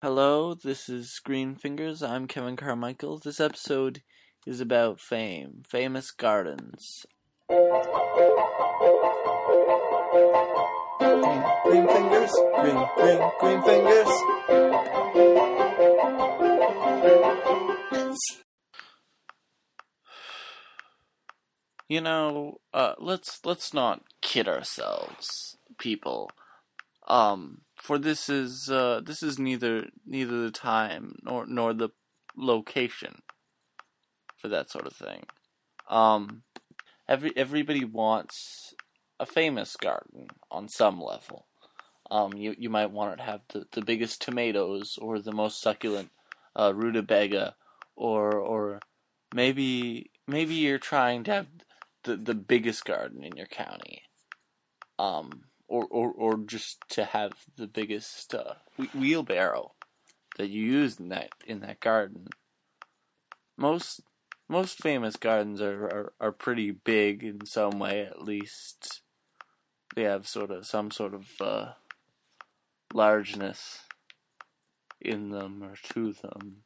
Hello, this is Green Fingers. I'm Kevin Carmichael. This episode is about fame, famous gardens. Green, green fingers, green, green, green fingers. You know, uh, let's let's not kid ourselves, people. Um, for this is uh, this is neither neither the time nor nor the location for that sort of thing. Um, every everybody wants a famous garden on some level. Um, you you might want to have the, the biggest tomatoes or the most succulent uh, rutabaga, or or maybe maybe you're trying to have the the biggest garden in your county. Um, or, or, or just to have the biggest uh, wheelbarrow that you use in that in that garden. Most most famous gardens are, are, are pretty big in some way, at least. They have sort of some sort of uh, largeness in them or to them.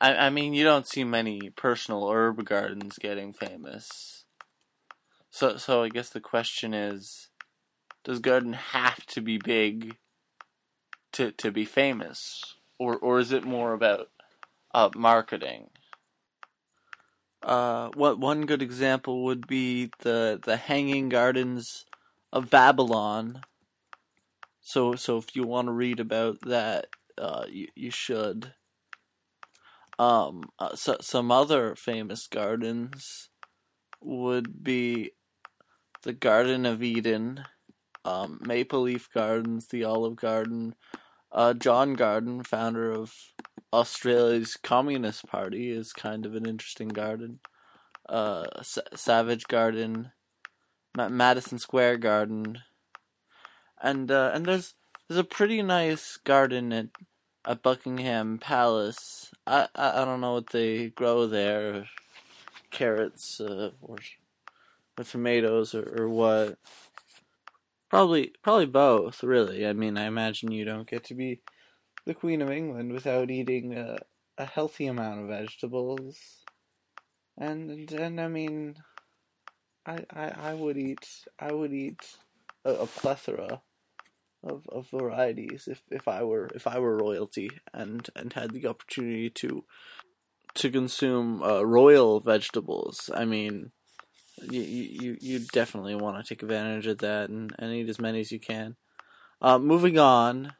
I, I mean, you don't see many personal herb gardens getting famous so, so I guess the question is, does garden have to be big to to be famous, or or is it more about uh, marketing? Uh, what one good example would be the the hanging gardens of Babylon. So, so if you want to read about that, uh, you you should. Um, uh, so, some other famous gardens would be the Garden of Eden, um, Maple Leaf Gardens, the Olive Garden, uh, John Garden, founder of Australia's Communist Party, is kind of an interesting garden. Uh, Savage Garden, Ma- Madison Square Garden, and uh, and there's there's a pretty nice garden at at Buckingham Palace. I I, I don't know what they grow there, carrots uh, or with tomatoes or, or what. Probably, probably both. Really, I mean, I imagine you don't get to be the Queen of England without eating a, a healthy amount of vegetables, and and I mean, I I, I would eat I would eat a, a plethora of, of varieties if, if I were if I were royalty and, and had the opportunity to to consume uh, royal vegetables. I mean, you you you definitely want to take advantage of that and, and eat as many as you can. Uh, moving on,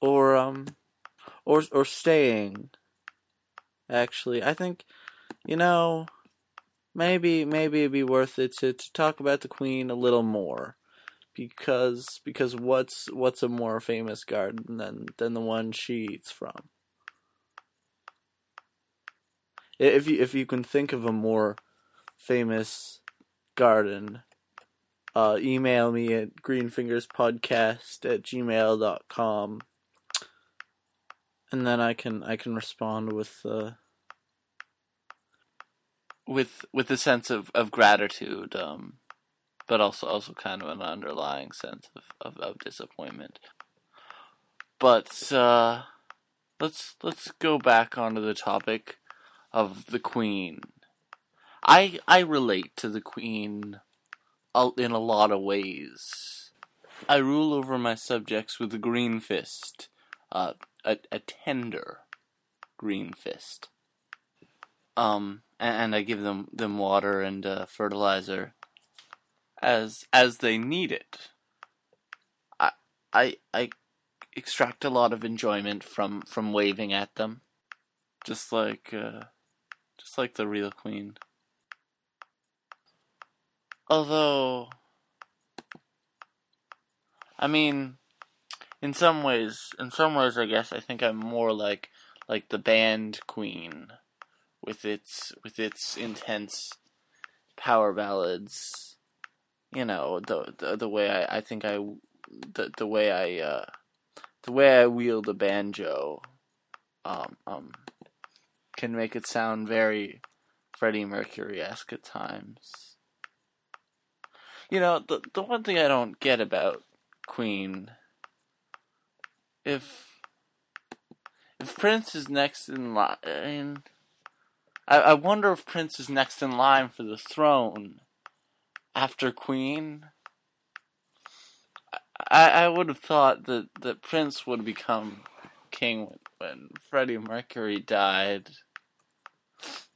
or um, or or staying. Actually, I think, you know, maybe maybe it'd be worth it to, to talk about the Queen a little more, because because what's what's a more famous garden than than the one she eats from? If you if you can think of a more famous garden, uh, email me at greenfingerspodcast at gmail.com and then I can I can respond with uh, with with a sense of, of gratitude, um, but also also kind of an underlying sense of, of, of disappointment. But uh, let's let's go back onto the topic of the Queen I I relate to the queen in a lot of ways. I rule over my subjects with a green fist, uh, a a tender green fist. Um, and, and I give them them water and uh, fertilizer as as they need it. I I I extract a lot of enjoyment from from waving at them, just like uh, just like the real queen. Although, I mean, in some ways, in some ways, I guess I think I'm more like like the band Queen, with its with its intense power ballads. You know the the, the way I, I think I the the way I uh, the way I wield a banjo, um um, can make it sound very Freddie Mercury esque at times. You know, the the one thing I don't get about Queen if if Prince is next in line, I, I wonder if Prince is next in line for the throne after Queen. I, I would have thought that, that Prince would become king when, when Freddie Mercury died.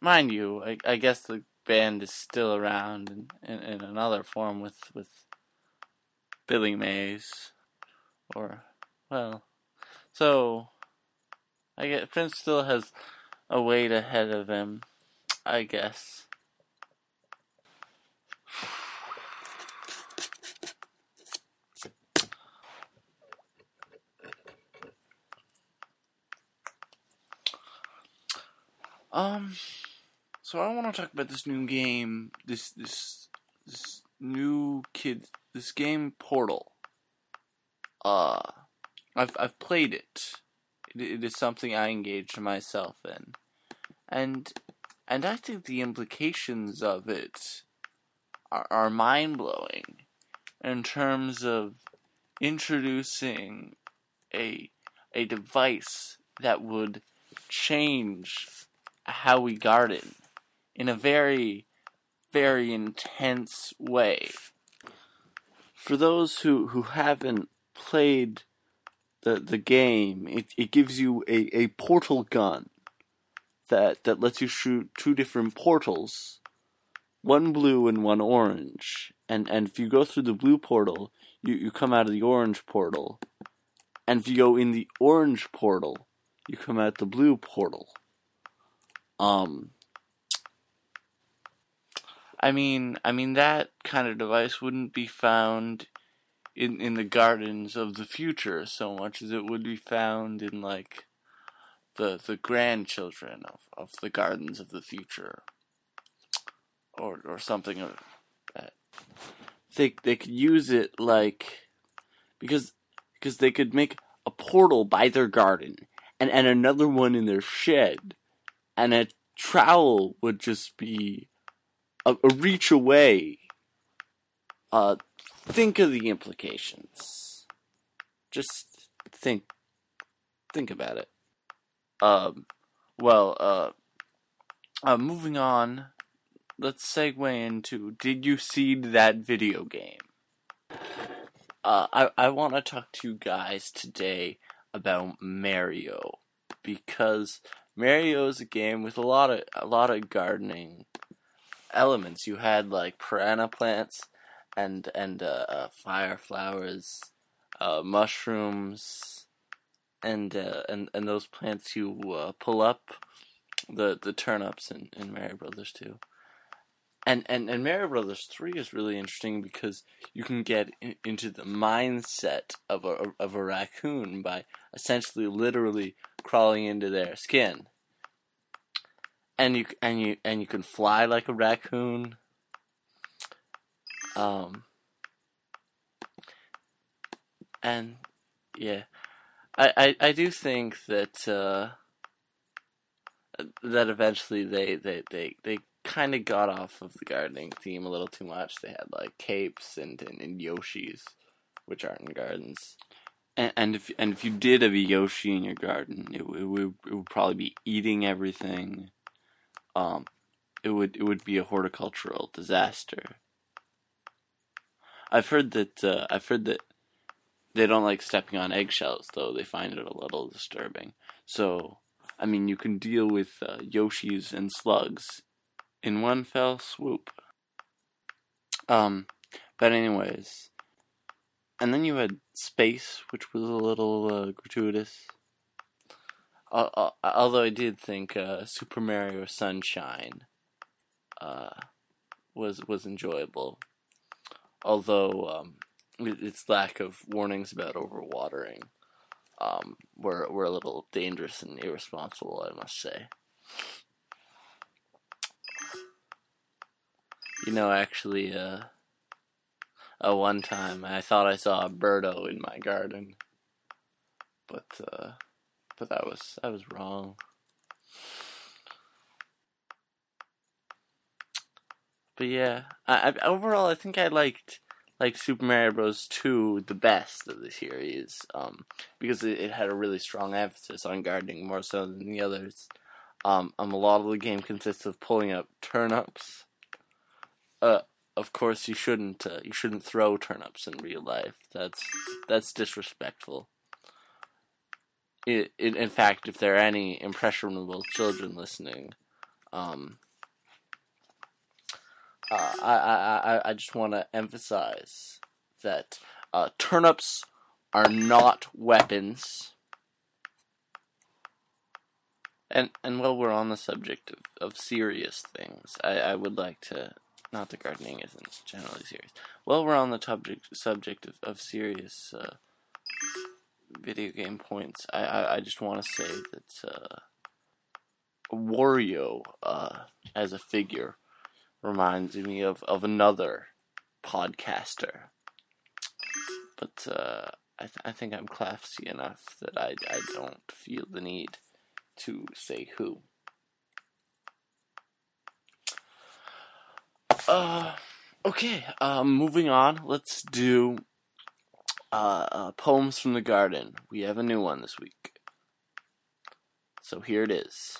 Mind you, I, I guess the band is still around in, in, in another form with, with Billy Mays. Or, well, so I get Prince still has a weight ahead of him, I guess. Um, so I want to talk about this new game, this this this new kid, this game Portal. Uh, I've I've played it. It, it is something I engaged myself in, and and I think the implications of it are, are mind blowing in terms of introducing a a device that would change how we garden in a very, very intense way. For those who, who haven't played the the game, it, it gives you a, a portal gun that, that lets you shoot two different portals, one blue and one orange. And and if you go through the blue portal, you, you come out of the orange portal. And if you go in the orange portal, you come out the blue portal. Um, I mean, I mean that kind of device wouldn't be found in in the gardens of the future so much as it would be found in like the the grandchildren of, of the gardens of the future, or or something of that. They they could use it like because because they could make a portal by their garden and and another one in their shed and a trowel would just be a, a reach away. Uh, think of the implications. Just think, think about it. Um, well, uh, uh, moving on. Let's segue into. Did you see that video game? Uh, I I want to talk to you guys today about Mario because Mario is a game with a lot of a lot of gardening elements. You had like piranha plants and and uh, uh, fire flowers, uh, mushrooms, and uh, and and those plants you uh, pull up the the turnips in, in Mario Brothers two. And, and and Mario Brothers three is really interesting because you can get in, into the mindset of a of a raccoon by essentially literally crawling into their skin. And you and you and you can fly like a raccoon. Um and yeah. I, I, I do think that uh, that eventually they, they, they, they kind of got off of the gardening theme a little too much. They had like capes and, and, and Yoshis, which aren't in gardens. And, and if and if you did have a Yoshi in your garden, it, it would it would probably be eating everything. Um, it would it would be a horticultural disaster. I've heard that uh, I've heard that they don't like stepping on eggshells, though they find it a little disturbing. So, I mean, you can deal with uh, Yoshis and slugs in one fell swoop. Um, but anyways, and then you had space, which was a little uh, gratuitous. Uh, although I did think uh, Super Mario Sunshine uh, was was enjoyable. Although um, its lack of warnings about overwatering um, were were a little dangerous and irresponsible, I must say. You know, actually, uh, uh, one time I thought I saw a birdo in my garden, but uh, but that was I was wrong. But yeah, I, I, overall I think I liked like Super Mario Bros. 2 the best of the series um, because it, it, had a really strong emphasis on gardening more so than the others. Um, um, a lot of the game consists of pulling up turnips. Uh, of course, you shouldn't uh, you shouldn't throw turnips in real life. That's that's disrespectful. In fact, if there are any impressionable children listening, um, uh, I, I, I just want to emphasize that uh, turnips are not weapons. And and while we're on the subject of, of serious things, I, I would like to not that gardening isn't generally serious. While we're on the subject subject of, of serious uh, video game points, I, I, I just want to say that uh, Wario uh, as a figure reminds me of, of another podcaster. But uh, I, th- I think I'm classy enough that I, I don't feel the need to say who. Uh, okay, um, moving on. Let's do uh, uh, Poems from the Garden. We have a new one this week. So here it is.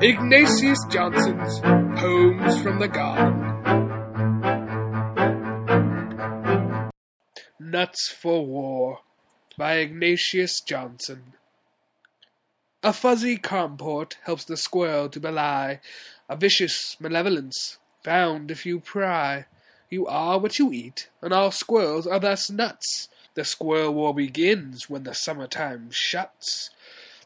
Ignatius Johnson's Poems from the Garden. Nuts for War by Ignatius Johnson. A fuzzy comport helps the squirrel to belie a vicious malevolence found if you pry. You are what you eat, and all squirrels are thus nuts. The squirrel war begins when the summertime shuts.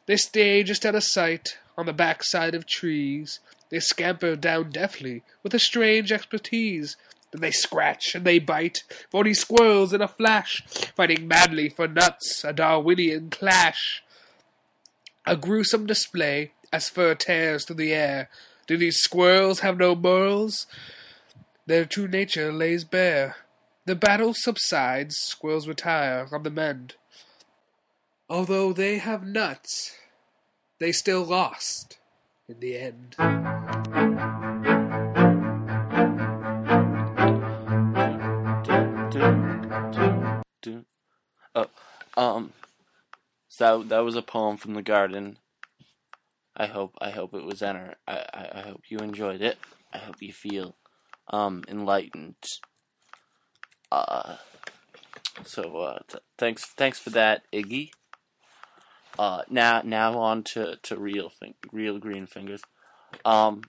They stay just out of sight on the backside of trees. They scamper down deftly with a strange expertise. Then they scratch and they bite, forty squirrels in a flash, fighting madly for nuts, a Darwinian clash. A gruesome display as fur tears through the air. Do these squirrels have no morals? Their true nature lays bare. The battle subsides, squirrels retire on the mend. Although they have nuts, they still lost in the end. Oh, um, so that was a poem from the garden. I hope I hope it was enter. I, I, I hope you enjoyed it. I hope you feel um enlightened. Uh, so uh, th- thanks thanks for that, Iggy. Uh, now now on to, to real thing, real green fingers. Um,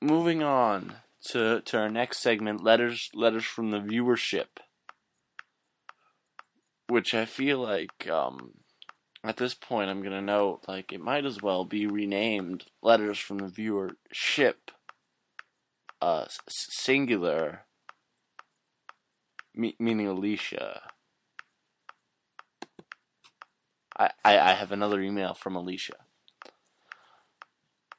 moving on to to our next segment, letters letters from the viewership, which I feel like um, at this point I'm gonna note like it might as well be renamed letters from the viewership, uh, singular, me- meaning Alicia. I, I, have another email from Alicia.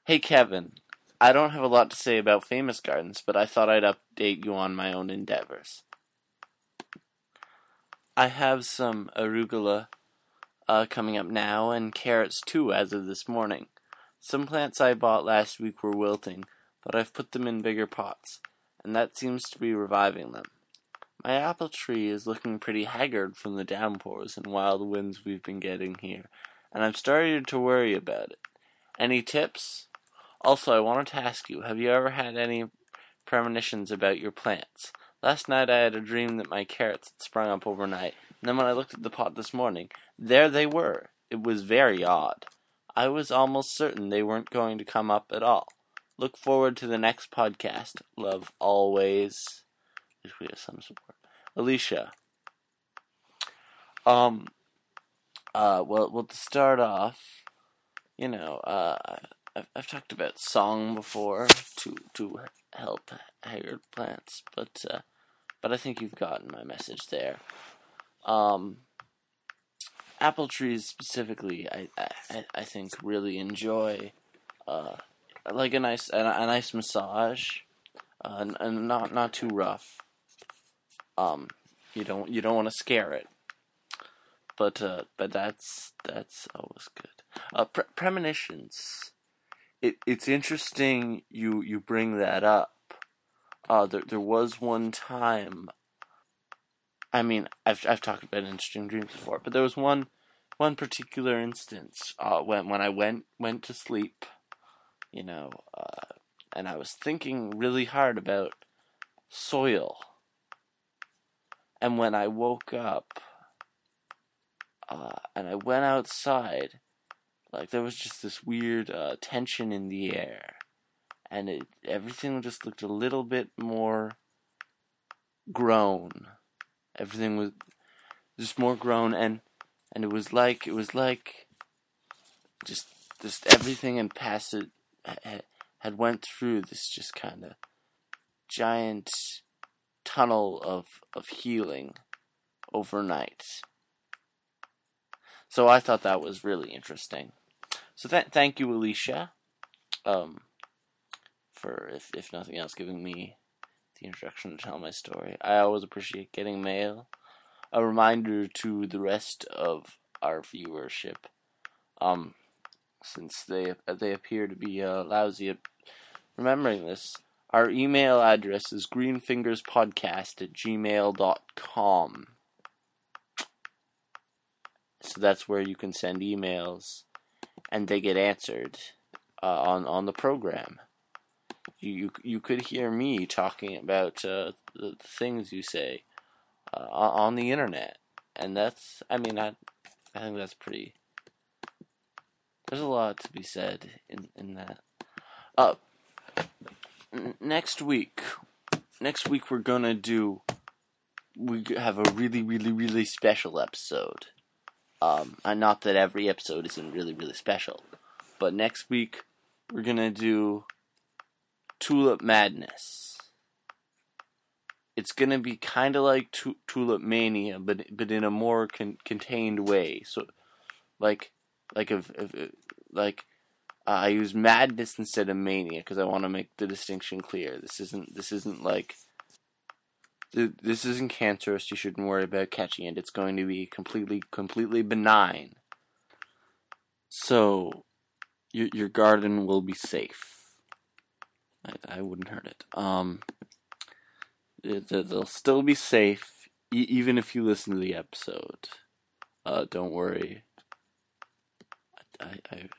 Hey Kevin, I don't have a lot to say about famous gardens, but I thought I'd update you on my own endeavors. I have some arugula uh, coming up now, and carrots too as of this morning. Some plants I bought last week were wilting, but I've put them in bigger pots, and that seems to be reviving them. My apple tree is looking pretty haggard from the downpours and wild winds we've been getting here, and I'm starting to worry about it. Any tips? Also, I wanted to ask you, have you ever had any premonitions about your plants? Last night I had a dream that my carrots had sprung up overnight, and then when I looked at the pot this morning, there they were. It was very odd. I was almost certain they weren't going to come up at all. Look forward to the next podcast. Love always if we have some support. Alicia. Um. Uh. Well. Well. To start off, you know. Uh. I've, I've talked about song before to to help haggard plants, but uh, but I think you've gotten my message there. Um. Apple trees specifically, I I, I think really enjoy, uh, like a nice a, a nice massage, uh, and not not too rough. Um, you don't you don't want to scare it, but uh, but that's that's always good. Uh, pre- premonitions. It it's interesting you you bring that up. Uh, there there was one time. I mean, I've I've talked about interesting dreams before, but there was one one particular instance uh, when when I went went to sleep, you know, uh, and I was thinking really hard about soil. And when I woke up, uh, and I went outside, like there was just this weird uh, tension in the air, and it everything just looked a little bit more grown. Everything was just more grown, and and it was like it was like just just everything in passage had, had went through this just kind of giant tunnel of of healing overnight. So I thought that was really interesting. So th- thank you, Alicia, um, for if if nothing else, giving me the introduction to tell my story. I always appreciate getting mail. A reminder to the rest of our viewership, um, since they they appear to be uh, lousy at remembering this. Our email address is greenfingerspodcast at gmail.com. So that's where you can send emails and they get answered uh, on, on the program. You, you, you could hear me talking about uh, the, the things you say uh, on the internet. And that's, I mean, I, I think that's pretty. There's a lot to be said in, in that. Uh, next week, next week we're gonna do. We have a really, really, really special episode. Um, and not that every episode isn't really, really special, but next week we're gonna do Tulip Madness. It's gonna be kind of like tu- Tulip Mania, but but in a more con- contained way. So, like, like if, if like uh, I use madness instead of mania because I want to make the distinction clear. This isn't this isn't like this isn't cancerous. You shouldn't worry about catching it. It's going to be completely completely benign. So your your garden will be safe. I, I wouldn't hurt it. Um, they'll still be safe even if you listen to the episode. Uh, don't worry. I, I,